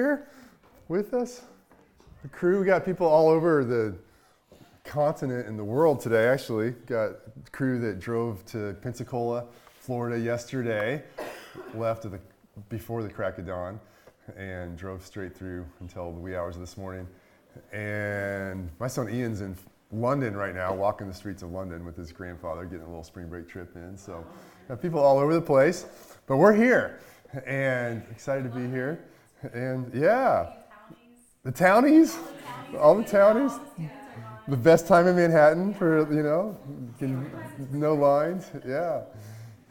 here with us? The crew, we got people all over the continent and the world today, actually. Got crew that drove to Pensacola, Florida yesterday, left the, before the crack of dawn, and drove straight through until the wee hours of this morning. And my son Ian's in London right now, walking the streets of London with his grandfather, getting a little spring break trip in. So, got people all over the place, but we're here and excited to be here. And yeah, the townies, all the townies, the best time in Manhattan for you know, can, no lines. Yeah,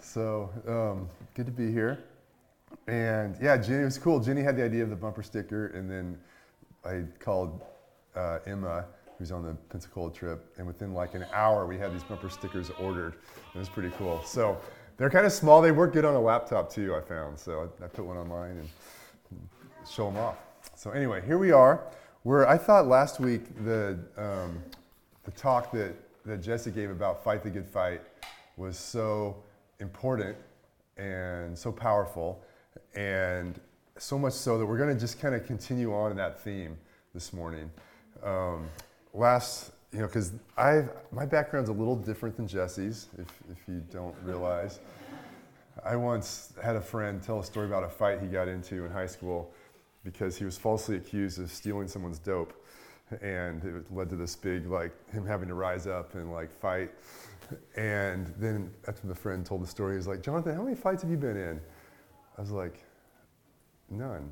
so um, good to be here. And yeah, Jenny was cool. Jenny had the idea of the bumper sticker, and then I called uh, Emma who's on the Pensacola trip, and within like an hour, we had these bumper stickers ordered. It was pretty cool. So they're kind of small. They work good on a laptop too, I found. So I, I put one online and show them off. So anyway, here we are. Where I thought last week the um, the talk that that Jesse gave about fight the good fight was so important and so powerful, and so much so that we're going to just kind of continue on in that theme this morning. Um, last, you know, because I my background's a little different than Jesse's, if, if you don't realize. I once had a friend tell a story about a fight he got into in high school because he was falsely accused of stealing someone's dope. And it led to this big, like, him having to rise up and, like, fight. And then after the friend told the story, he was like, Jonathan, how many fights have you been in? I was like, none.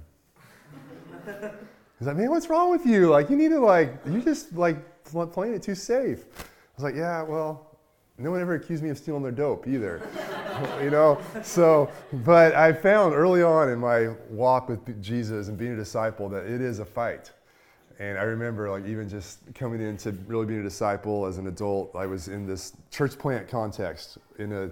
He's like, man, what's wrong with you? Like, you need to like, you're just like playing it too safe. I was like, yeah, well, no one ever accused me of stealing their dope either, you know. So, but I found early on in my walk with Jesus and being a disciple that it is a fight. And I remember, like, even just coming into really being a disciple as an adult, I was in this church plant context in a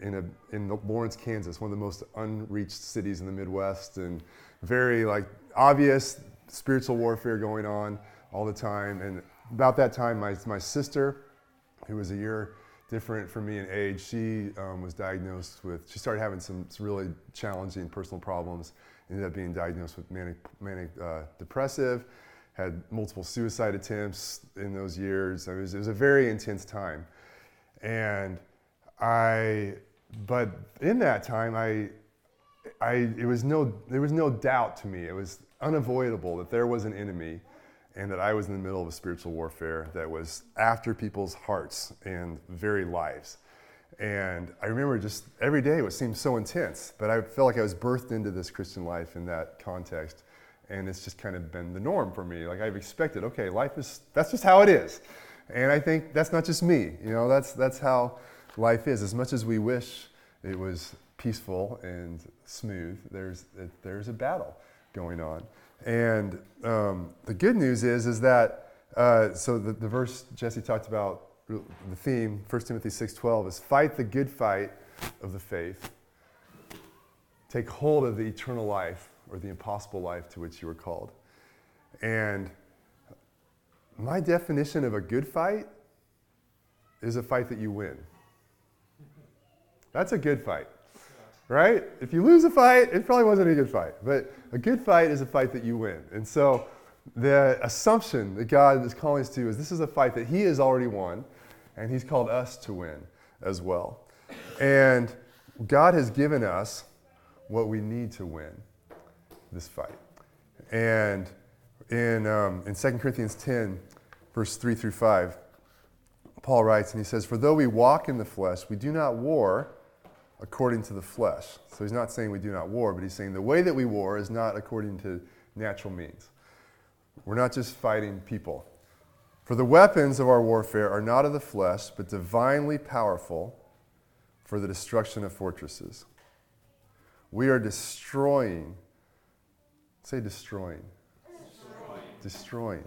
in a in Lawrence, Kansas, one of the most unreached cities in the Midwest, and very like obvious spiritual warfare going on all the time. And about that time, my, my sister, who was a year different for me in age, she um, was diagnosed with, she started having some, really challenging personal problems, ended up being diagnosed with manic, manic uh, depressive, had multiple suicide attempts in those years. It was, it was a very intense time. And I, but in that time, I, I, it was no, there was no doubt to me. It was unavoidable that there was an enemy and that I was in the middle of a spiritual warfare that was after people's hearts and very lives. And I remember just every day it seemed so intense, but I felt like I was birthed into this Christian life in that context. And it's just kind of been the norm for me. Like I've expected, okay, life is, that's just how it is. And I think that's not just me, you know, that's, that's how life is. As much as we wish it was peaceful and smooth, there's, there's a battle going on. And um, the good news is, is that, uh, so the, the verse Jesse talked about, the theme, 1 Timothy 6.12, is fight the good fight of the faith. Take hold of the eternal life or the impossible life to which you were called. And my definition of a good fight is a fight that you win. That's a good fight right? If you lose a fight, it probably wasn't a good fight. But a good fight is a fight that you win. And so the assumption that God is calling us to is this is a fight that He has already won, and He's called us to win as well. And God has given us what we need to win this fight. And in, um, in 2 Corinthians 10, verse 3 through 5, Paul writes, and he says, For though we walk in the flesh, we do not war according to the flesh. So he's not saying we do not war, but he's saying the way that we war is not according to natural means. We're not just fighting people. For the weapons of our warfare are not of the flesh, but divinely powerful for the destruction of fortresses. We are destroying. Say destroying. Destroying. destroying.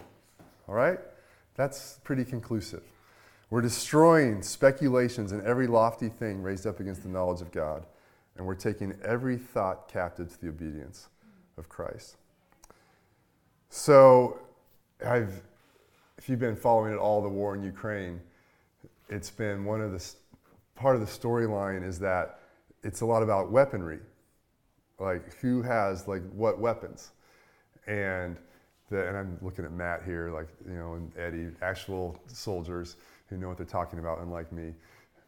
All right? That's pretty conclusive. We're destroying speculations and every lofty thing raised up against the knowledge of God. And we're taking every thought captive to the obedience of Christ. So, I've, if you've been following it all, the war in Ukraine, it's been one of the, part of the storyline is that it's a lot about weaponry. Like, who has, like, what weapons? And, the, and I'm looking at Matt here, like, you know, and Eddie, actual soldiers who know what they're talking about, unlike me.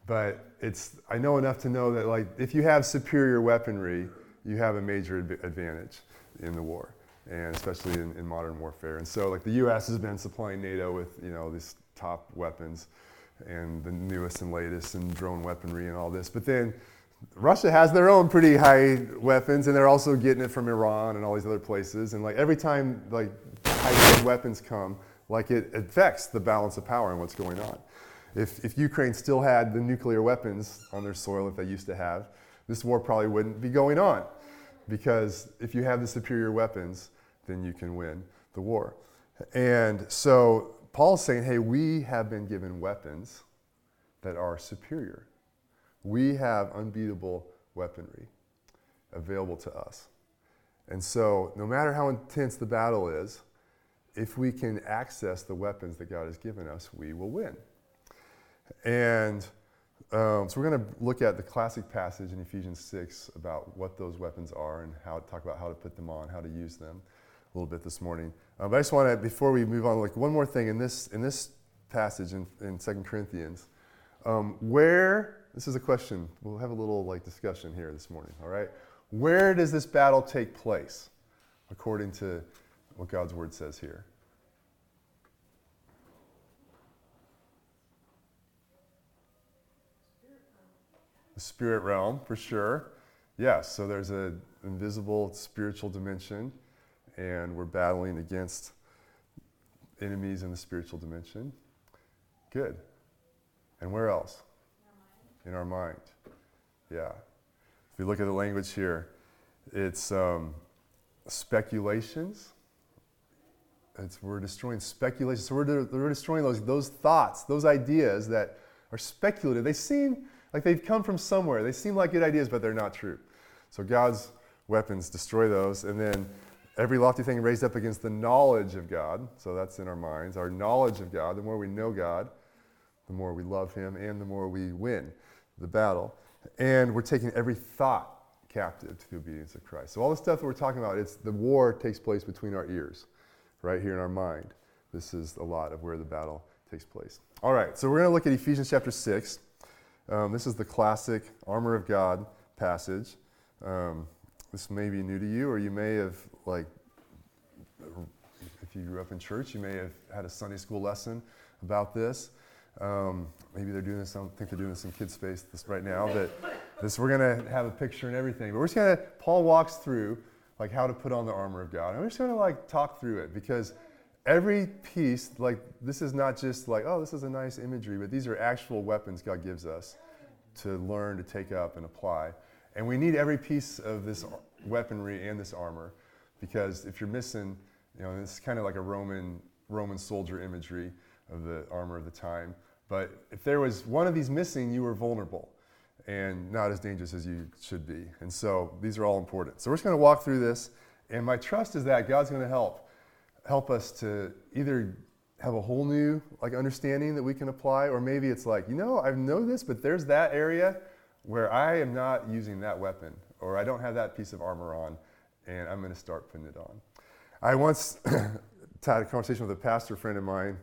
But it's, I know enough to know that, like, if you have superior weaponry, you have a major advantage in the war, and especially in, in modern warfare. And so, like, the U.S. has been supplying NATO with, you know, these top weapons and the newest and latest and drone weaponry and all this. But then Russia has their own pretty high weapons, and they're also getting it from Iran and all these other places. And like every time like high weapons come, like it affects the balance of power and what's going on. If, if Ukraine still had the nuclear weapons on their soil that they used to have, this war probably wouldn't be going on. Because if you have the superior weapons, then you can win the war. And so Paul's saying, hey, we have been given weapons that are superior. We have unbeatable weaponry available to us. And so, no matter how intense the battle is, if we can access the weapons that God has given us, we will win. And um, so, we're going to look at the classic passage in Ephesians 6 about what those weapons are and how talk about how to put them on, how to use them a little bit this morning. Uh, but I just want to, before we move on, like one more thing in this in this passage in, in 2 Corinthians, um, where this is a question. We'll have a little like discussion here this morning. All right, where does this battle take place, according to what God's word says here? The spirit realm, for sure. Yes, so there's an invisible spiritual dimension and we're battling against enemies in the spiritual dimension. Good. And where else? In our mind. Yeah. If we look at the language here, it's um, speculations. It's, we're destroying speculation. So we're, de- we're destroying those, those thoughts, those ideas that are speculative. They seem like they've come from somewhere. They seem like good ideas, but they're not true. So God's weapons destroy those. And then every lofty thing raised up against the knowledge of God. So that's in our minds. Our knowledge of God, the more we know God, the more we love Him, and the more we win the battle. And we're taking every thought captive to the obedience of Christ. So all the stuff that we're talking about, it's the war takes place between our ears, right here in our mind. This is a lot of where the battle takes place. All right, so we're going to look at Ephesians chapter 6. Um, this is the classic armor of God passage. Um, this may be new to you, or you may have, like, if you grew up in church, you may have had a Sunday school lesson about this. Um, maybe they're doing this, I don't think they're doing this in Kids Space this right now, but this, we're going to have a picture and everything. But we're just going to, Paul walks through, like, how to put on the armor of God. We're just to, like, talk through it because every piece, like, this is not just like, oh, this is a nice imagery, but these are actual weapons God gives us to learn, to take up, and apply. And we need every piece of this weaponry and this armor because if you're missing, you know, it's kind of like a Roman Roman soldier imagery of the armor of the time. But if there was one of these missing, you were vulnerable and not as dangerous as you should be. And so these are all important. So we're just going to walk through this, and my trust is that God's going to help help us to either have a whole new like understanding that we can apply, or maybe it's like, you know, I know this, but there's that area where I am not using that weapon or I don't have that piece of armor on and I'm going to start putting it on. I once had a conversation with a pastor friend of mine.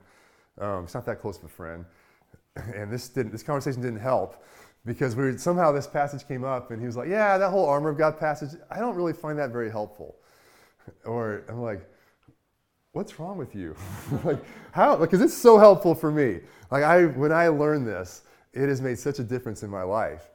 Um, it's not that close of a friend. And this, didn't, this conversation didn't help because we were, somehow this passage came up and he was like, Yeah, that whole armor of God passage, I don't really find that very helpful. Or I'm like, What's wrong with you? like, how? Because it's so helpful for me. Like, I, when I learned this, it has made such a difference in my life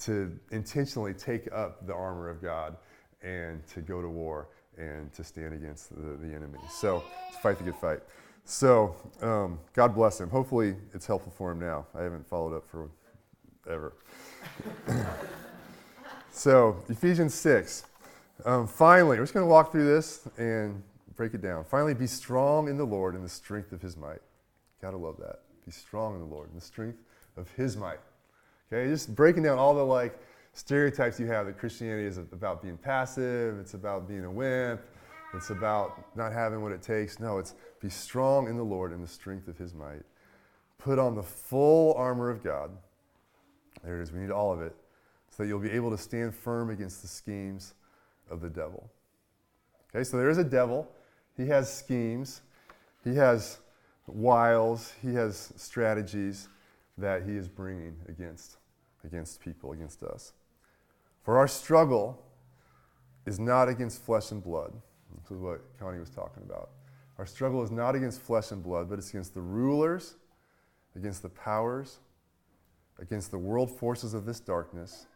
to intentionally take up the armor of God and to go to war and to stand against the, the enemy. So, to fight the good fight. So, um, God bless him. Hopefully, it's helpful for him now. I haven't followed up for ever. so, Ephesians 6. Um, finally, we're just going to walk through this and break it down. Finally, be strong in the Lord and the strength of his might. Gotta love that. Be strong in the Lord and the strength of his might. Okay, just breaking down all the like stereotypes you have that Christianity is about being passive, it's about being a wimp, it's about not having what it takes. No, it's be strong in the Lord and the strength of his might. Put on the full armor of God. There it is. We need all of it so that you'll be able to stand firm against the schemes of the devil. Okay, so there is a devil He has schemes. He has wiles. He has strategies that he is bringing against, against people, against us. For our struggle is not against flesh and blood. This is what Connie was talking about. Our struggle is not against flesh and blood, but it's against the rulers, against the powers, against the world forces of this darkness,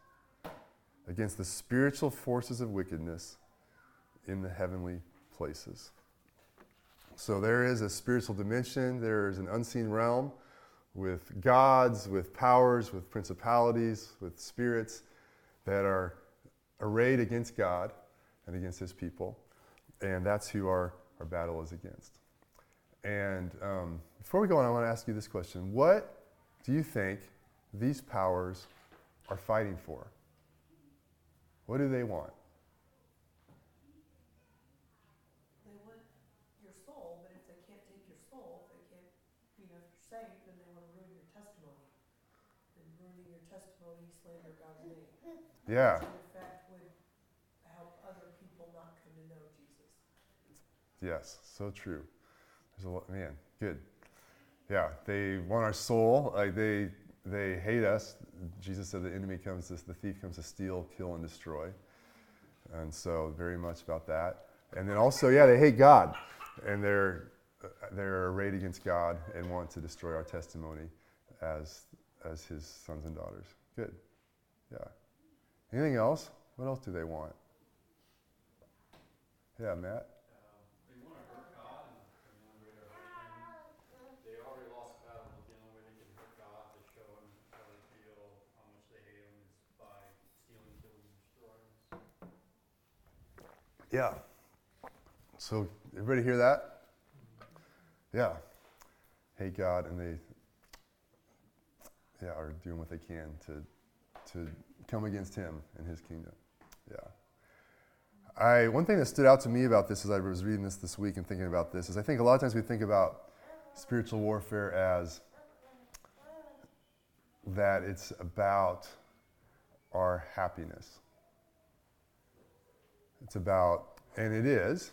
against the spiritual forces of wickedness in the heavenly places. So there is a spiritual dimension, there is an unseen realm with gods, with powers, with principalities, with spirits that are arrayed against God and against his people. And that's who our, our battle is against. And um, before we go on, I want to ask you this question What do you think these powers are fighting for? What do they want? They want your soul, but if they can't take your soul, if they can't, you know, if you're saved, then they want to ruin your testimony. And ruining your testimony, slander God's name. Yeah. Which in effect would help other people not come to know Jesus. Yes, so true. There's a lot, man, good. Yeah, they want our soul. Like they they hate us. Jesus said the enemy comes to, the thief comes to steal, kill, and destroy. And so very much about that. And then also, yeah, they hate God, and they're they're arrayed against God and want to destroy our testimony as as His sons and daughters. Good. Yeah. Anything else? What else do they want? Yeah, Matt. Yeah. So everybody hear that? Yeah. Hate God and they yeah, are doing what they can to to come against him and his kingdom. Yeah. I one thing that stood out to me about this as I was reading this this week and thinking about this is I think a lot of times we think about spiritual warfare as that it's about our happiness. It's about, and it is.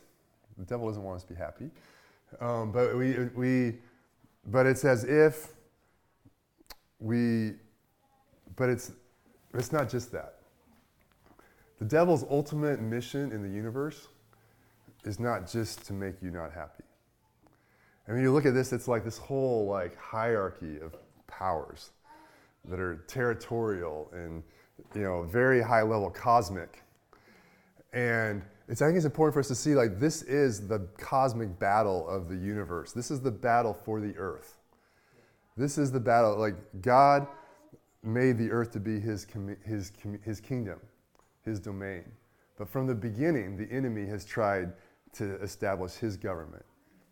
The devil doesn't want us to be happy, um, but we, we, but it's as if we, but it's, it's not just that. The devil's ultimate mission in the universe is not just to make you not happy. And when you look at this, it's like this whole like hierarchy of powers that are territorial and you know very high level cosmic and it's, I think it's important for us to see like this is the cosmic battle of the universe. This is the battle for the earth. This is the battle. Like God made the earth to be his, his, his kingdom, his domain. But from the beginning, the enemy has tried to establish his government,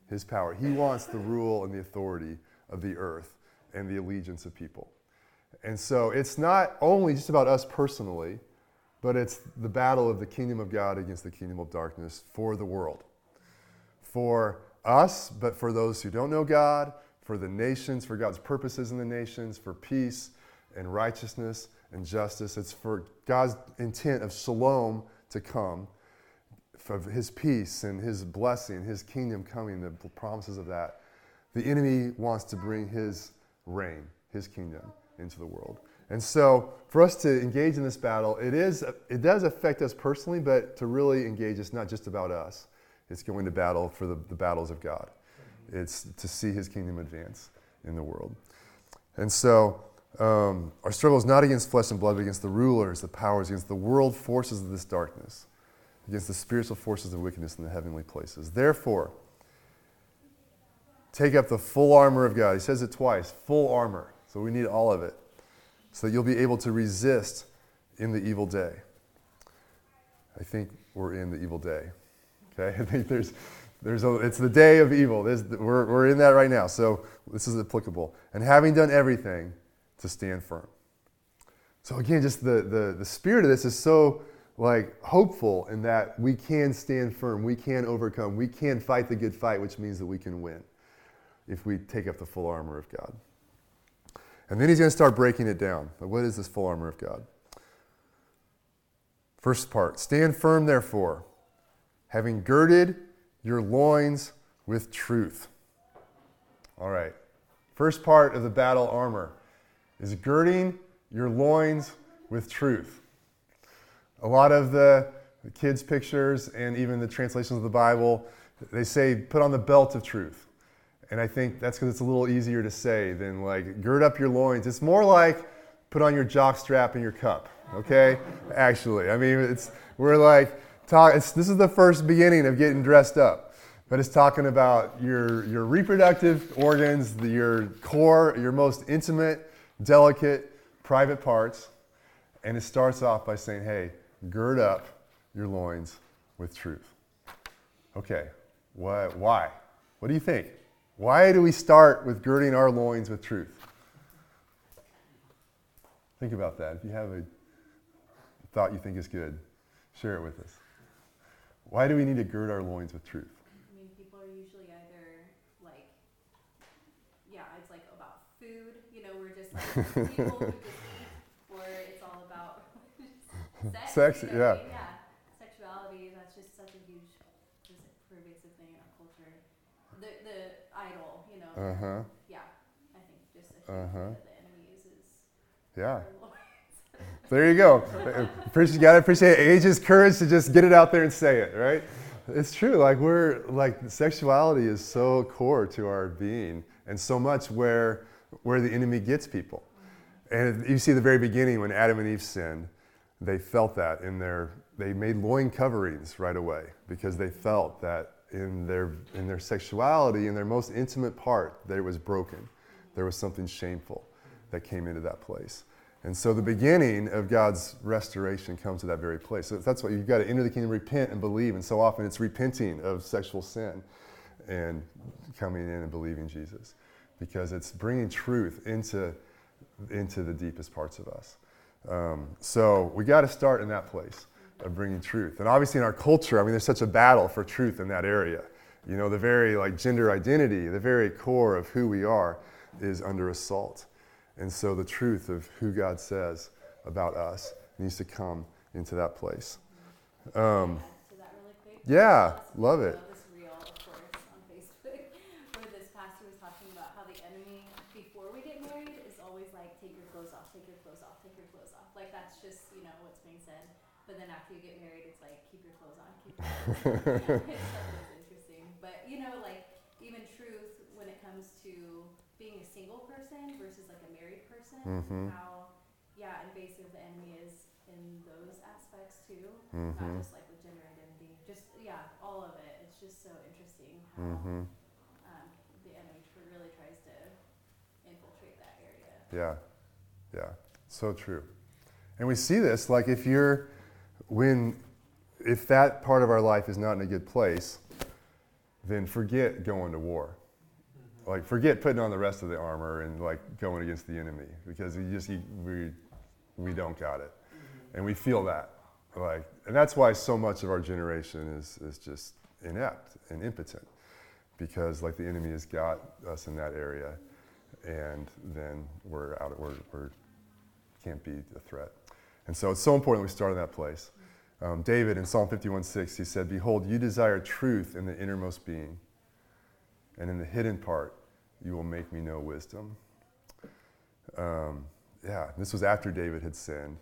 his power. He wants the rule and the authority of the earth and the allegiance of people. And so it's not only just about us personally, but it's the battle of the kingdom of God against the kingdom of darkness for the world. For us, but for those who don't know God, for the nations, for God's purposes in the nations, for peace and righteousness and justice. It's for God's intent of shalom to come, of his peace and his blessing, his kingdom coming, the promises of that. The enemy wants to bring his reign, his kingdom into the world. And so, for us to engage in this battle, it, is, it does affect us personally, but to really engage, it's not just about us. It's going to battle for the, the battles of God, it's to see his kingdom advance in the world. And so, um, our struggle is not against flesh and blood, but against the rulers, the powers, against the world forces of this darkness, against the spiritual forces of wickedness in the heavenly places. Therefore, take up the full armor of God. He says it twice full armor. So we need all of it so that you'll be able to resist in the evil day. I think we're in the evil day. Okay? I think there's, there's a, it's the day of evil. There's, we're, we're in that right now. So this is applicable. And having done everything, to stand firm. So again, just the, the, the spirit of this is so like hopeful in that we can stand firm, we can overcome, we can fight the good fight, which means that we can win if we take up the full armor of God. And then he's going to start breaking it down. But what is this full armor of God? First part Stand firm, therefore, having girded your loins with truth. All right. First part of the battle armor is girding your loins with truth. A lot of the kids' pictures and even the translations of the Bible, they say put on the belt of truth. And I think that's because it's a little easier to say than like gird up your loins. It's more like put on your jock strap and your cup, okay? Actually, I mean, it's, we're like, talk, this is the first beginning of getting dressed up. But it's talking about your, your reproductive organs, the, your core, your most intimate, delicate, private parts. And it starts off by saying, hey, gird up your loins with truth. Okay, why? why? What do you think? Why do we start with girding our loins with truth? Think about that. If you have a thought you think is good, share it with us. Why do we need to gird our loins with truth? I mean, people are usually either like, yeah, it's like about food. You know, we're just like people who just eat, or it's all about sex. Sex, you know? yeah. Yeah. Sexuality. That's just such a huge, just pervasive thing in our culture. The the idol. You know. Uh huh. Yeah. I think just huge Uh-huh. that the enemy uses. Yeah. There you go. Appreciate, you gotta appreciate age's courage to just get it out there and say it, right? It's true. Like we're like sexuality is so core to our being, and so much where where the enemy gets people. And you see the very beginning when Adam and Eve sinned, they felt that in their they made loin coverings right away because they felt that in their in their sexuality, in their most intimate part, that it was broken. There was something shameful that came into that place. And so the beginning of God's restoration comes to that very place. So that's why you've got to enter the kingdom, repent, and believe. And so often it's repenting of sexual sin and coming in and believing Jesus because it's bringing truth into, into the deepest parts of us. Um, so we got to start in that place of bringing truth. And obviously in our culture, I mean, there's such a battle for truth in that area. You know, the very like gender identity, the very core of who we are is under assault. And so the truth of who God says about us needs to come into that place. Um, to that really quick? Yeah, love it. uh, This reel, of course, on Facebook, where this pastor was talking about how the enemy, before we get married, is always like, take your clothes off, take your clothes off, take your clothes off. Like that's just, you know, what's being said. But then after you get married, it's like, keep your clothes on, keep your clothes on. it's interesting. But, you know, like, even truth when it comes to being a single person versus like a married person, Mhm. how, yeah, invasive the enemy is in those aspects too Mhm. not just like with gender identity, just yeah, all of it. It's just so interesting how hmm um, the enemy really tries to infiltrate that area. Yeah, yeah, so true. And we see this like if you're, when, if that part of our life is not in a good place, then forget going to war. Like forget putting on the rest of the armor and like going against the enemy because you just we we don't got it, and we feel that like and that's why so much of our generation is is just inept and impotent because like the enemy has got us in that area and then we're out we're, we're can't be a threat. And so it's so important we start in that place um, david in psalm 51 6 he said behold you desire truth in the innermost being and in the hidden part you will make me know wisdom. Um, yeah this was after david had sinned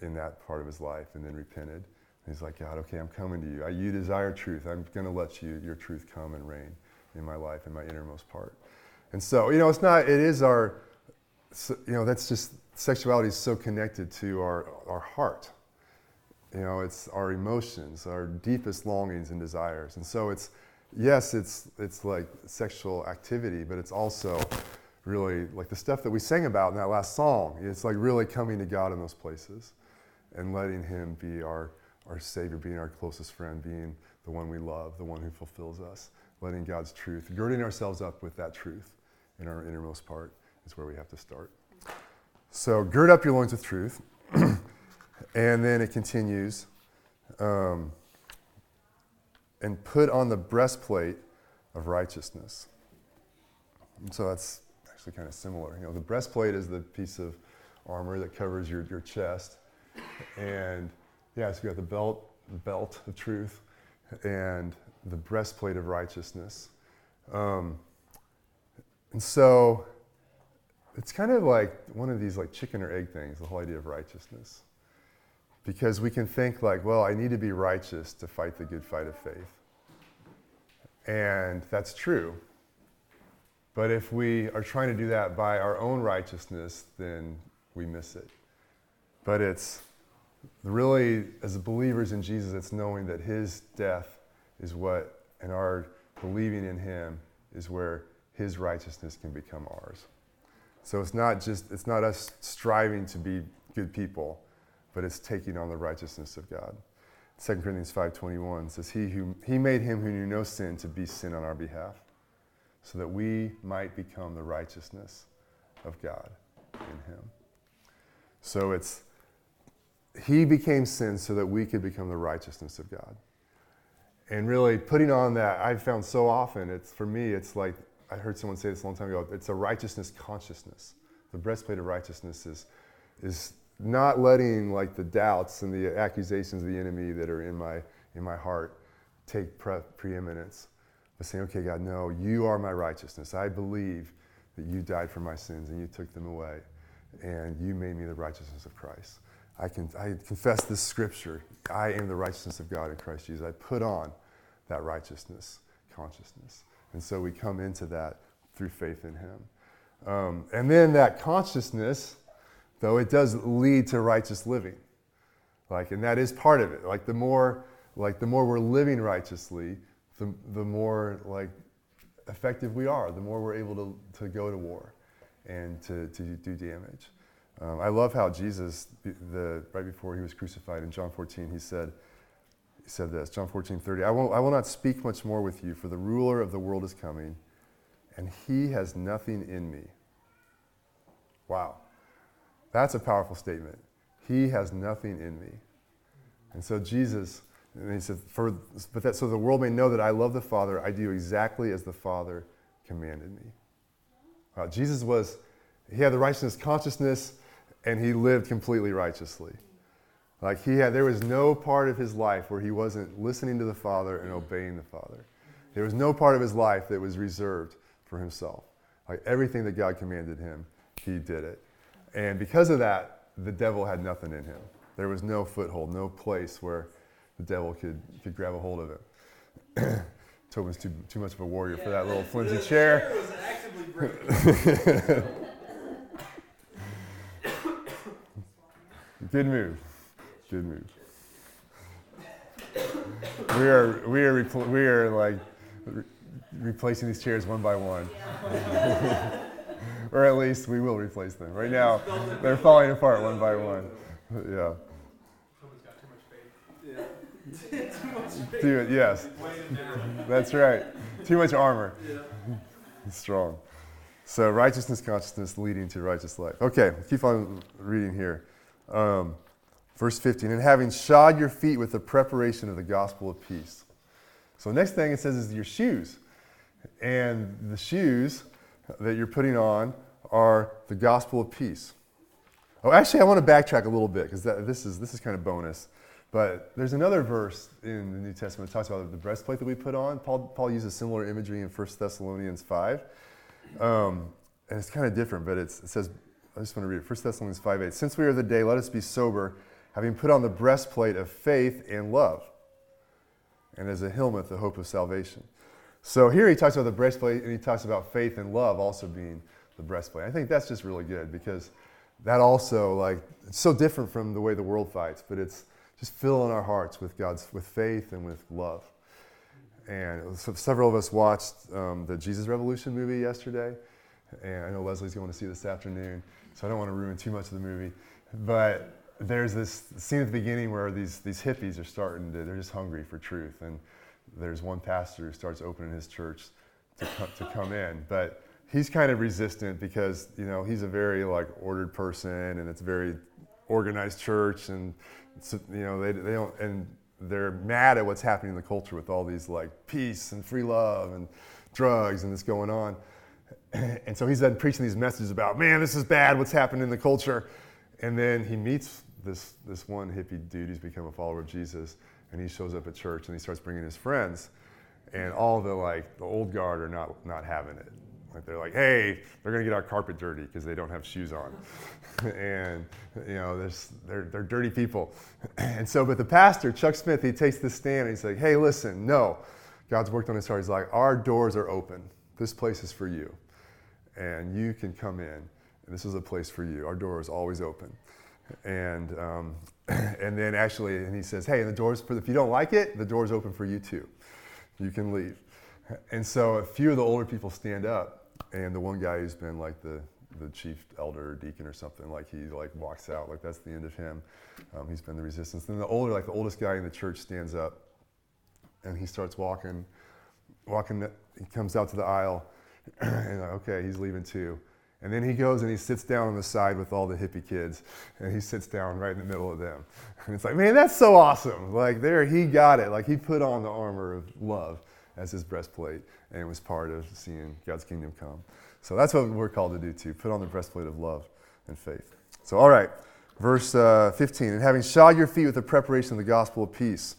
in that part of his life and then repented. He's like god okay i'm coming to you. I, you desire truth. I'm going to let you your truth come and reign in my life in my innermost part. And so you know it's not it is our, you know that's just sexuality is so connected to our our heart you know it's our emotions our deepest longings and desires. And so it's yes it's it's like sexual activity but it's also really like the stuff that we sang about in that last song. It's like really coming to god in those places and letting him be our our savior being our closest friend being the one we love the one who fulfills us letting god's truth girding ourselves up with that truth in our innermost part is where we have to start. So gird up your loins with truth and then it continues um, and put on the breastplate of righteousness. And so that's actually kind of similar. You know, the breastplate is the piece of armor that covers your, your chest. And yeah, so you got the belt, the belt of truth. And the breastplate of righteousness. Um, and so it's kind of like one of these like chicken or egg things, the whole idea of righteousness. Because we can think like, well, I need to be righteous to fight the good fight of faith. And that's true. But if we are trying to do that by our own righteousness, then we miss it. But it's really, as believers in Jesus, it's knowing that his death is what, and our believing in him is where his righteousness can become ours. So it's not just, it's not us striving to be good people, but it's taking on the righteousness of God. 2 Corinthians 5.21 says, he, who, he made him who knew no sin to be sin on our behalf, so that we might become the righteousness of God in him. So it's, he became sin so that we could become the righteousness of God. And really putting on that, I've found so often, it's for me, it's like I heard someone say this a long time ago, it's a righteousness consciousness. The breastplate of righteousness is, is not letting like the doubts and the accusations of the enemy that are in my, in my heart take pre- preeminence, but saying, okay, God, no, you are my righteousness. I believe that you died for my sins and you took them away, and you made me the righteousness of Christ. I, can, I confess this scripture. I am the righteousness of God in Christ Jesus. I put on that righteousness consciousness. And so we come into that through faith in Him. Um, and then that consciousness, though, it does lead to righteous living. Like, and that is part of it. Like the more, like the more we're living righteously, the, the more like effective we are, the more we're able to, to go to war and to, to do damage. Um, I love how Jesus, the, right before he was crucified in John 14, he said, he said this, John 14, 30, I, won't, I will not speak much more with you, for the ruler of the world is coming, and he has nothing in me. Wow. That's a powerful statement. He has nothing in me. And so Jesus, and he said, for, but that so the world may know that I love the Father, I do exactly as the Father commanded me. Wow, Jesus was, he had the righteousness consciousness, and he lived completely righteously. Like he had, there was no part of his life where he wasn't listening to the Father and obeying the Father. There was no part of his life that was reserved for himself. Like everything that God commanded him, he did it. And because of that, the devil had nothing in him. There was no foothold, no place where the devil could, could grab a hold of him. Tobin's too, too much of a warrior yeah, for that little flimsy chair. Good move. Good move. We are, we are, repl- we are like re- replacing these chairs one by one. or at least we will replace them. Right now, they're falling apart one by one. Yeah. Too, much. yes. That's right. Too much armor. Strong. So righteousness, consciousness leading to righteous life. Okay, keep on reading here. Um, verse 15, and having shod your feet with the preparation of the gospel of peace. So next thing it says is your shoes. And the shoes that you're putting on are the gospel of peace. Oh, actually, I want to backtrack a little bit because this is, this is kind of bonus. But there's another verse in the New Testament that talks about the breastplate that we put on. Paul, Paul uses similar imagery in 1 Thessalonians 5. Um, and it's kind of different, but it says, I just want to read it 1 Thessalonians 5 8. Since we are the day, let us be sober, having put on the breastplate of faith and love, and as a helmet, the hope of salvation. So here he talks about the breastplate, and he talks about faith and love also being the breastplate. I think that's just really good because that also, like, it's so different from the way the world fights, but it's just filling our hearts with God's with faith and with love. And so several of us watched um, the Jesus Revolution movie yesterday, and I know Leslie's going to see this afternoon, so I don't want to ruin too much of the movie. But there's this scene at the beginning where these, these hippies are starting to, they're just hungry for truth. And there's one pastor who starts opening his church to, to come in. But he's kind of resistant because, you know, he's a very like ordered person and it's a very organized church. And you know, they, they don't, and they're mad at what's happening in the culture with all these like peace and free love and drugs and this going on. And so he's then preaching these messages about, man, this is bad, what's happening in the culture. And then he meets this, this one hippie dude who's become a follower of Jesus, and he shows up at church and he starts bringing his friends. and all the like the old guard are not not having it. Like they're like, hey, they're gonna get our carpet dirty because they don't have shoes on, and you know, they're they're dirty people. and so, but the pastor Chuck Smith, he takes the stand and he's like, hey, listen, no, God's worked on his heart. He's like, our doors are open. This place is for you, and you can come in, and this is a place for you. Our door is always open. And um, and then actually, and he says, hey, and the doors for if you don't like it, the door's open for you too. You can leave. And so a few of the older people stand up and the one guy who's been like the the chief elder or deacon or something like he like walks out like that's the end of him um, he's been the resistance then the older like the oldest guy in the church stands up and he starts walking walking he comes out to the aisle and like, okay he's leaving too and then he goes and he sits down on the side with all the hippie kids and he sits down right in the middle of them and it's like man that's so awesome like there he got it like he put on the armor of love as his breastplate and it was part of seeing God's kingdom come. So that's what we're called to do too put on the breastplate of love and faith. So, all right, verse uh, 15. And having shod your feet with the preparation of the gospel of peace.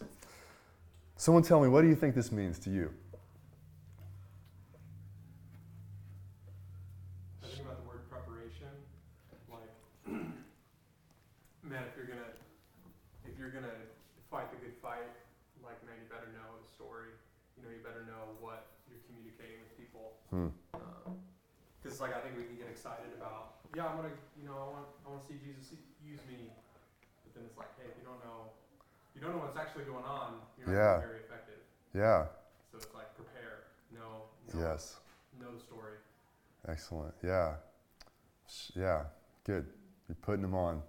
Someone tell me, what do you think this means to you? I think about the word preparation, like, man, if you're gonna, if you're gonna fight the good fight, like, man, you better know the story. You know, you better know what because hmm. like I think we can get excited about, yeah, I'm gonna, you know, I want, I want to see Jesus use me, but then it's like, hey, if you don't know, you don't know what's actually going on, you're not yeah. very effective. Yeah. So it's like prepare, know, know yes, know the story. Excellent. Yeah. Yeah. Good. You're putting them on.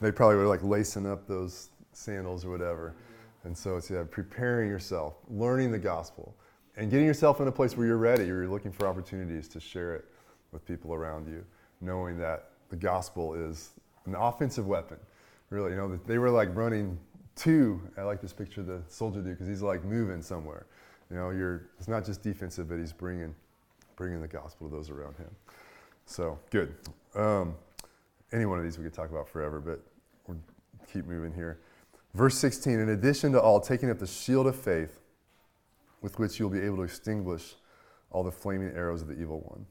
They probably were like lacing up those sandals or whatever. Mm-hmm. And so it's yeah, preparing yourself, learning the gospel and getting yourself in a place where you're ready, where you're looking for opportunities to share it with people around you, knowing that the gospel is an offensive weapon. Really, you know, they were like running two. I like this picture of the soldier dude because he's like moving somewhere. You know, you're, it's not just defensive, but he's bringing, bringing the gospel to those around him. So good. Um, any one of these we could talk about forever, but we'll keep moving here. Verse 16, in addition to all, taking up the shield of faith with which you'll be able to extinguish all the flaming arrows of the evil one.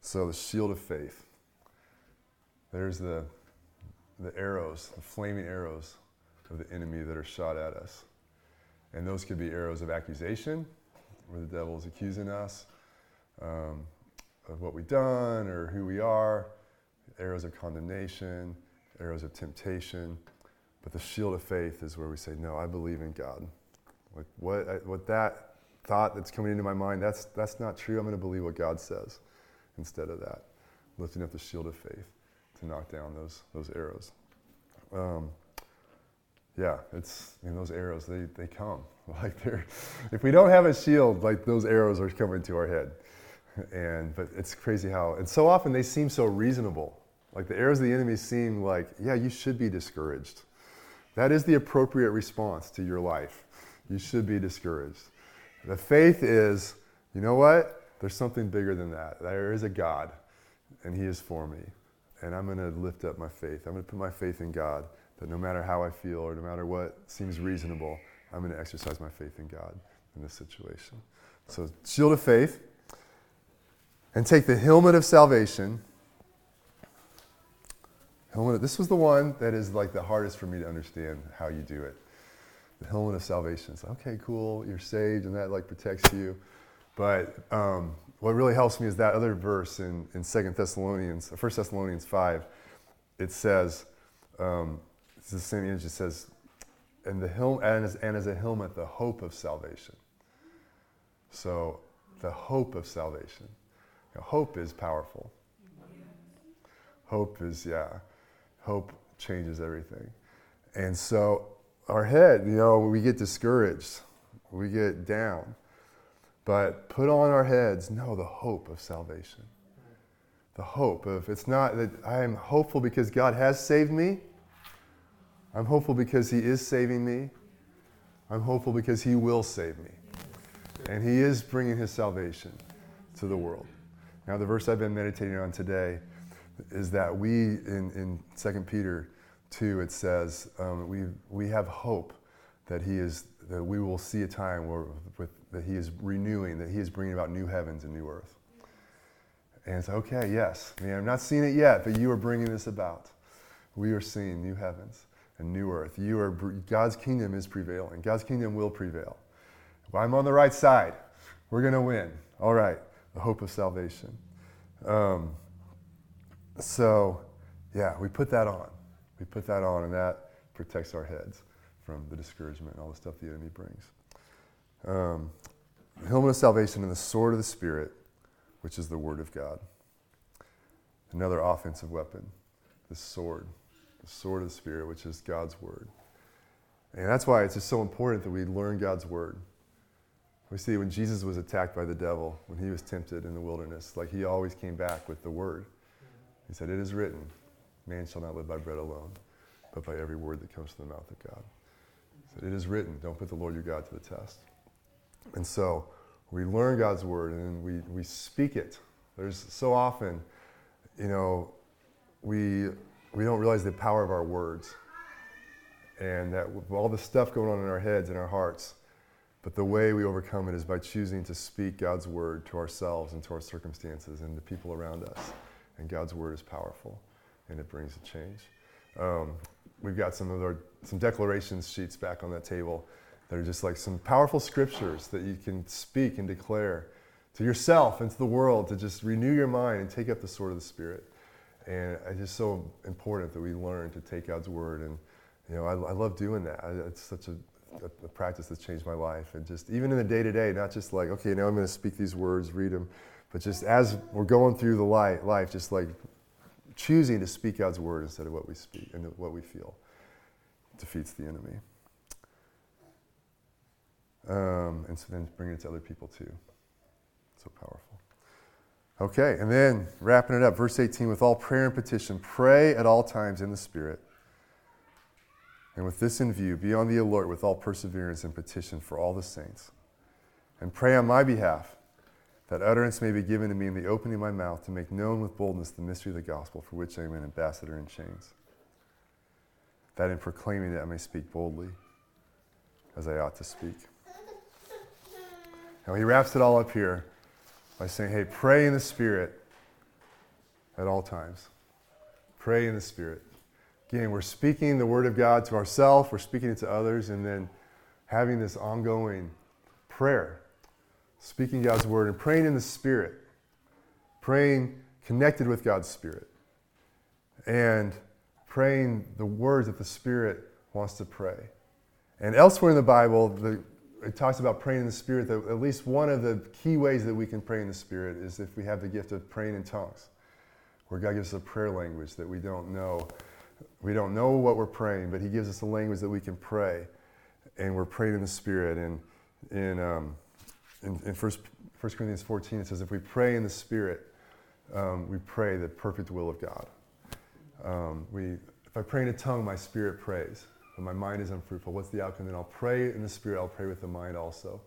So, the shield of faith. There's the, the arrows, the flaming arrows of the enemy that are shot at us. And those could be arrows of accusation, where the devil is accusing us um, of what we've done or who we are, arrows of condemnation, arrows of temptation. But the shield of faith is where we say, No, I believe in God. Like what, what that thought that's coming into my mind, that's, that's not true. I'm going to believe what God says instead of that. Lifting up the shield of faith to knock down those, those arrows. Um, yeah, it's, mean, those arrows, they, they come. Like they're, if we don't have a shield, like those arrows are coming to our head. And, but it's crazy how, and so often they seem so reasonable. Like the arrows of the enemy seem like, yeah, you should be discouraged. That is the appropriate response to your life you should be discouraged. The faith is, you know what? There's something bigger than that. There is a God, and He is for me. And I'm going to lift up my faith. I'm going to put my faith in God that no matter how I feel or no matter what seems reasonable, I'm going to exercise my faith in God in this situation. So, shield of faith, and take the helmet of salvation. Helmet, this was the one that is like the hardest for me to understand how you do it the helmet of salvation. It's like, okay, cool, you're saved, and that like protects you. But um, what really helps me is that other verse in, in 2 Thessalonians, 1 Thessalonians 5. It says, um, it's the same image, it says, and, the hel- and, as, and as a helmet, the hope of salvation. So, the hope of salvation. You know, hope is powerful. Hope is, yeah, hope changes everything. And so our head, you know, we get discouraged, we get down. But put on our heads, no, the hope of salvation. The hope of, it's not that I am hopeful because God has saved me. I'm hopeful because He is saving me. I'm hopeful because He will save me. And He is bringing His salvation to the world. Now, the verse I've been meditating on today is that we, in, in 2 Peter 2, it says, um, we, we have hope that He is that we will see a time where with, that He is renewing, that He is bringing about new heavens and new earth. And it's okay, yes. I mean, I'm not seeing it yet, but you are bringing this about. We are seeing new heavens and new earth. You are God's kingdom is prevailing. God's kingdom will prevail. Well, I'm on the right side. We're going to win. All right, the hope of salvation. Um, so, yeah, we put that on. We put that on, and that protects our heads from the discouragement and all the stuff the enemy brings. Um, the helmet of salvation and the sword of the Spirit, which is the Word of God. Another offensive weapon, the sword, the sword of the Spirit, which is God's Word. And that's why it's just so important that we learn God's Word. We see when Jesus was attacked by the devil, when he was tempted in the wilderness, like he always came back with the Word. He said, It is written, man shall not live by bread alone, but by every word that comes from the mouth of God. It is written, don't put the Lord your God to the test. And so we learn God's word and we, we speak it. There's so often, you know, we, we don't realize the power of our words. And that all the stuff going on in our heads and our hearts, but the way we overcome it is by choosing to speak God's word to ourselves and to our circumstances and the people around us. And God's word is powerful and it brings a change. Um, we've got some of our some declarations sheets back on that table that are just like some powerful scriptures that you can speak and declare to yourself and to the world to just renew your mind and take up the sword of the spirit. And it's just so important that we learn to take God's word. And you know, I, I love doing that. I, it's such a, a, a, practice that's changed my life. And just even in the day to day, not just like, okay, now I'm going to speak these words, read them, but just as we're going through the life, life, just like choosing to speak God's word instead of what we speak and what we feel defeats the enemy. Um, and so then bringing it to other people too. So powerful. Okay, and then wrapping it up, verse 18 with all prayer and petition, pray at all times in the Spirit. And with this in view, be on the alert with all perseverance and petition for all the saints. And pray on my behalf that utterance may be given to me in the opening of my mouth to make known with boldness the mystery of the gospel for which I am an ambassador in chains. That in proclaiming it I may speak boldly as I ought to speak. Now he wraps it all up here by saying, hey, pray in the Spirit at all times. Pray in the Spirit. Again, we're speaking the Word of God to ourselves, we're speaking it to others, and then having this ongoing prayer, speaking God's Word, and praying in the Spirit, praying connected with God's Spirit, and praying the words that the Spirit wants to pray. And elsewhere in the Bible, the it talks about praying in the Spirit. That at least one of the key ways that we can pray in the Spirit is if we have the gift of praying in tongues, where God gives us a prayer language that we don't know. We don't know what we're praying, but He gives us a language that we can pray, and we're praying in the Spirit. And in um, in, in First, First Corinthians 14, it says, if we pray in the Spirit, um, we pray the perfect will of God. Um, we, if I pray in a tongue, my spirit prays but my mind is unfruitful. What's the outcome? Then I'll pray in the spirit, I'll pray with the mind also.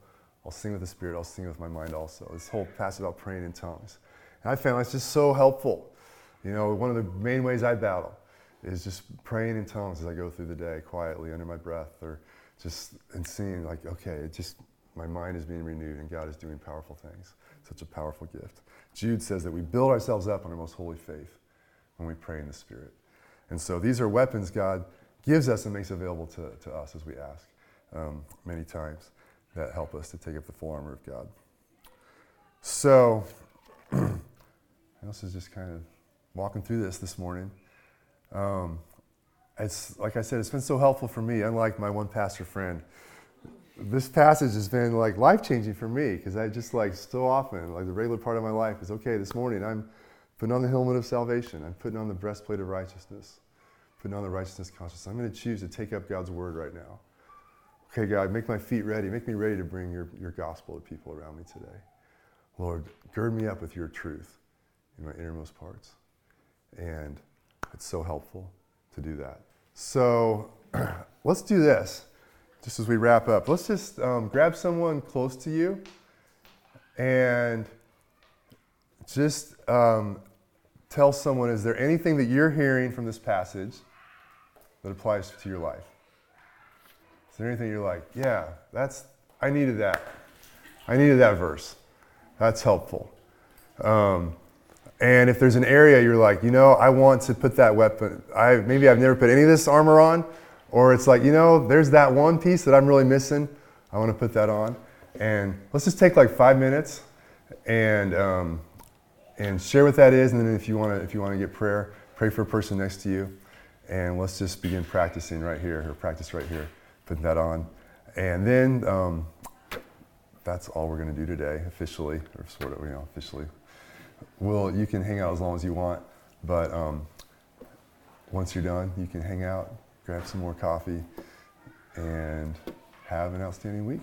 I'll sing with the spirit, I'll sing with my mind also. This whole passage about praying in tongues. And I found that's just so helpful. You know, one of the main ways I battle is just praying in tongues as I go through the day quietly under my breath or just and seeing like, okay, it just my mind is being renewed and God is doing powerful things. Such a powerful gift. Jude says that we build ourselves up on our most holy faith when we pray in the Spirit. And so these are weapons God gives us and makes available to, to us as we ask um, many times that help us to take up the full armor of God. So, I is just kind of walking through this this morning. Um, it's like I said, it's been so helpful for me. Unlike my one pastor friend, this passage has been like life changing for me because I just like so often, like the regular part of my life is okay. This morning I'm putting on the helmet of salvation. I'm putting on the breastplate of righteousness putting on the righteousness conscience. I'm going to choose to take up God's word right now. Okay, God, make my feet ready. Make me ready to bring your, your gospel to people around me today. Lord, gird me up with your truth in my innermost parts. And it's so helpful to do that. So let's do this just as we wrap up. Let's just um, grab someone close to you and just um, tell someone is there anything that you're hearing from this passage that applies to your life. Is there anything you're like, yeah, that's, I needed that. I needed that verse. That's helpful. Um, and if there's an area you're like, you know, I want to put that weapon, I, maybe I've never put any of this armor on, or it's like, you know, there's that one piece that I'm really missing. I want to put that on. And let's just take like five minutes and, um, and share what that is. And then if you want to, if you want to get prayer, pray for a person next to you. And let's just begin practicing right here, or practice right here, putting that on. And then um, that's all we're going to do today, officially, or sort of, you know, officially. Well, you can hang out as long as you want, but um, once you're done, you can hang out, grab some more coffee, and have an outstanding week.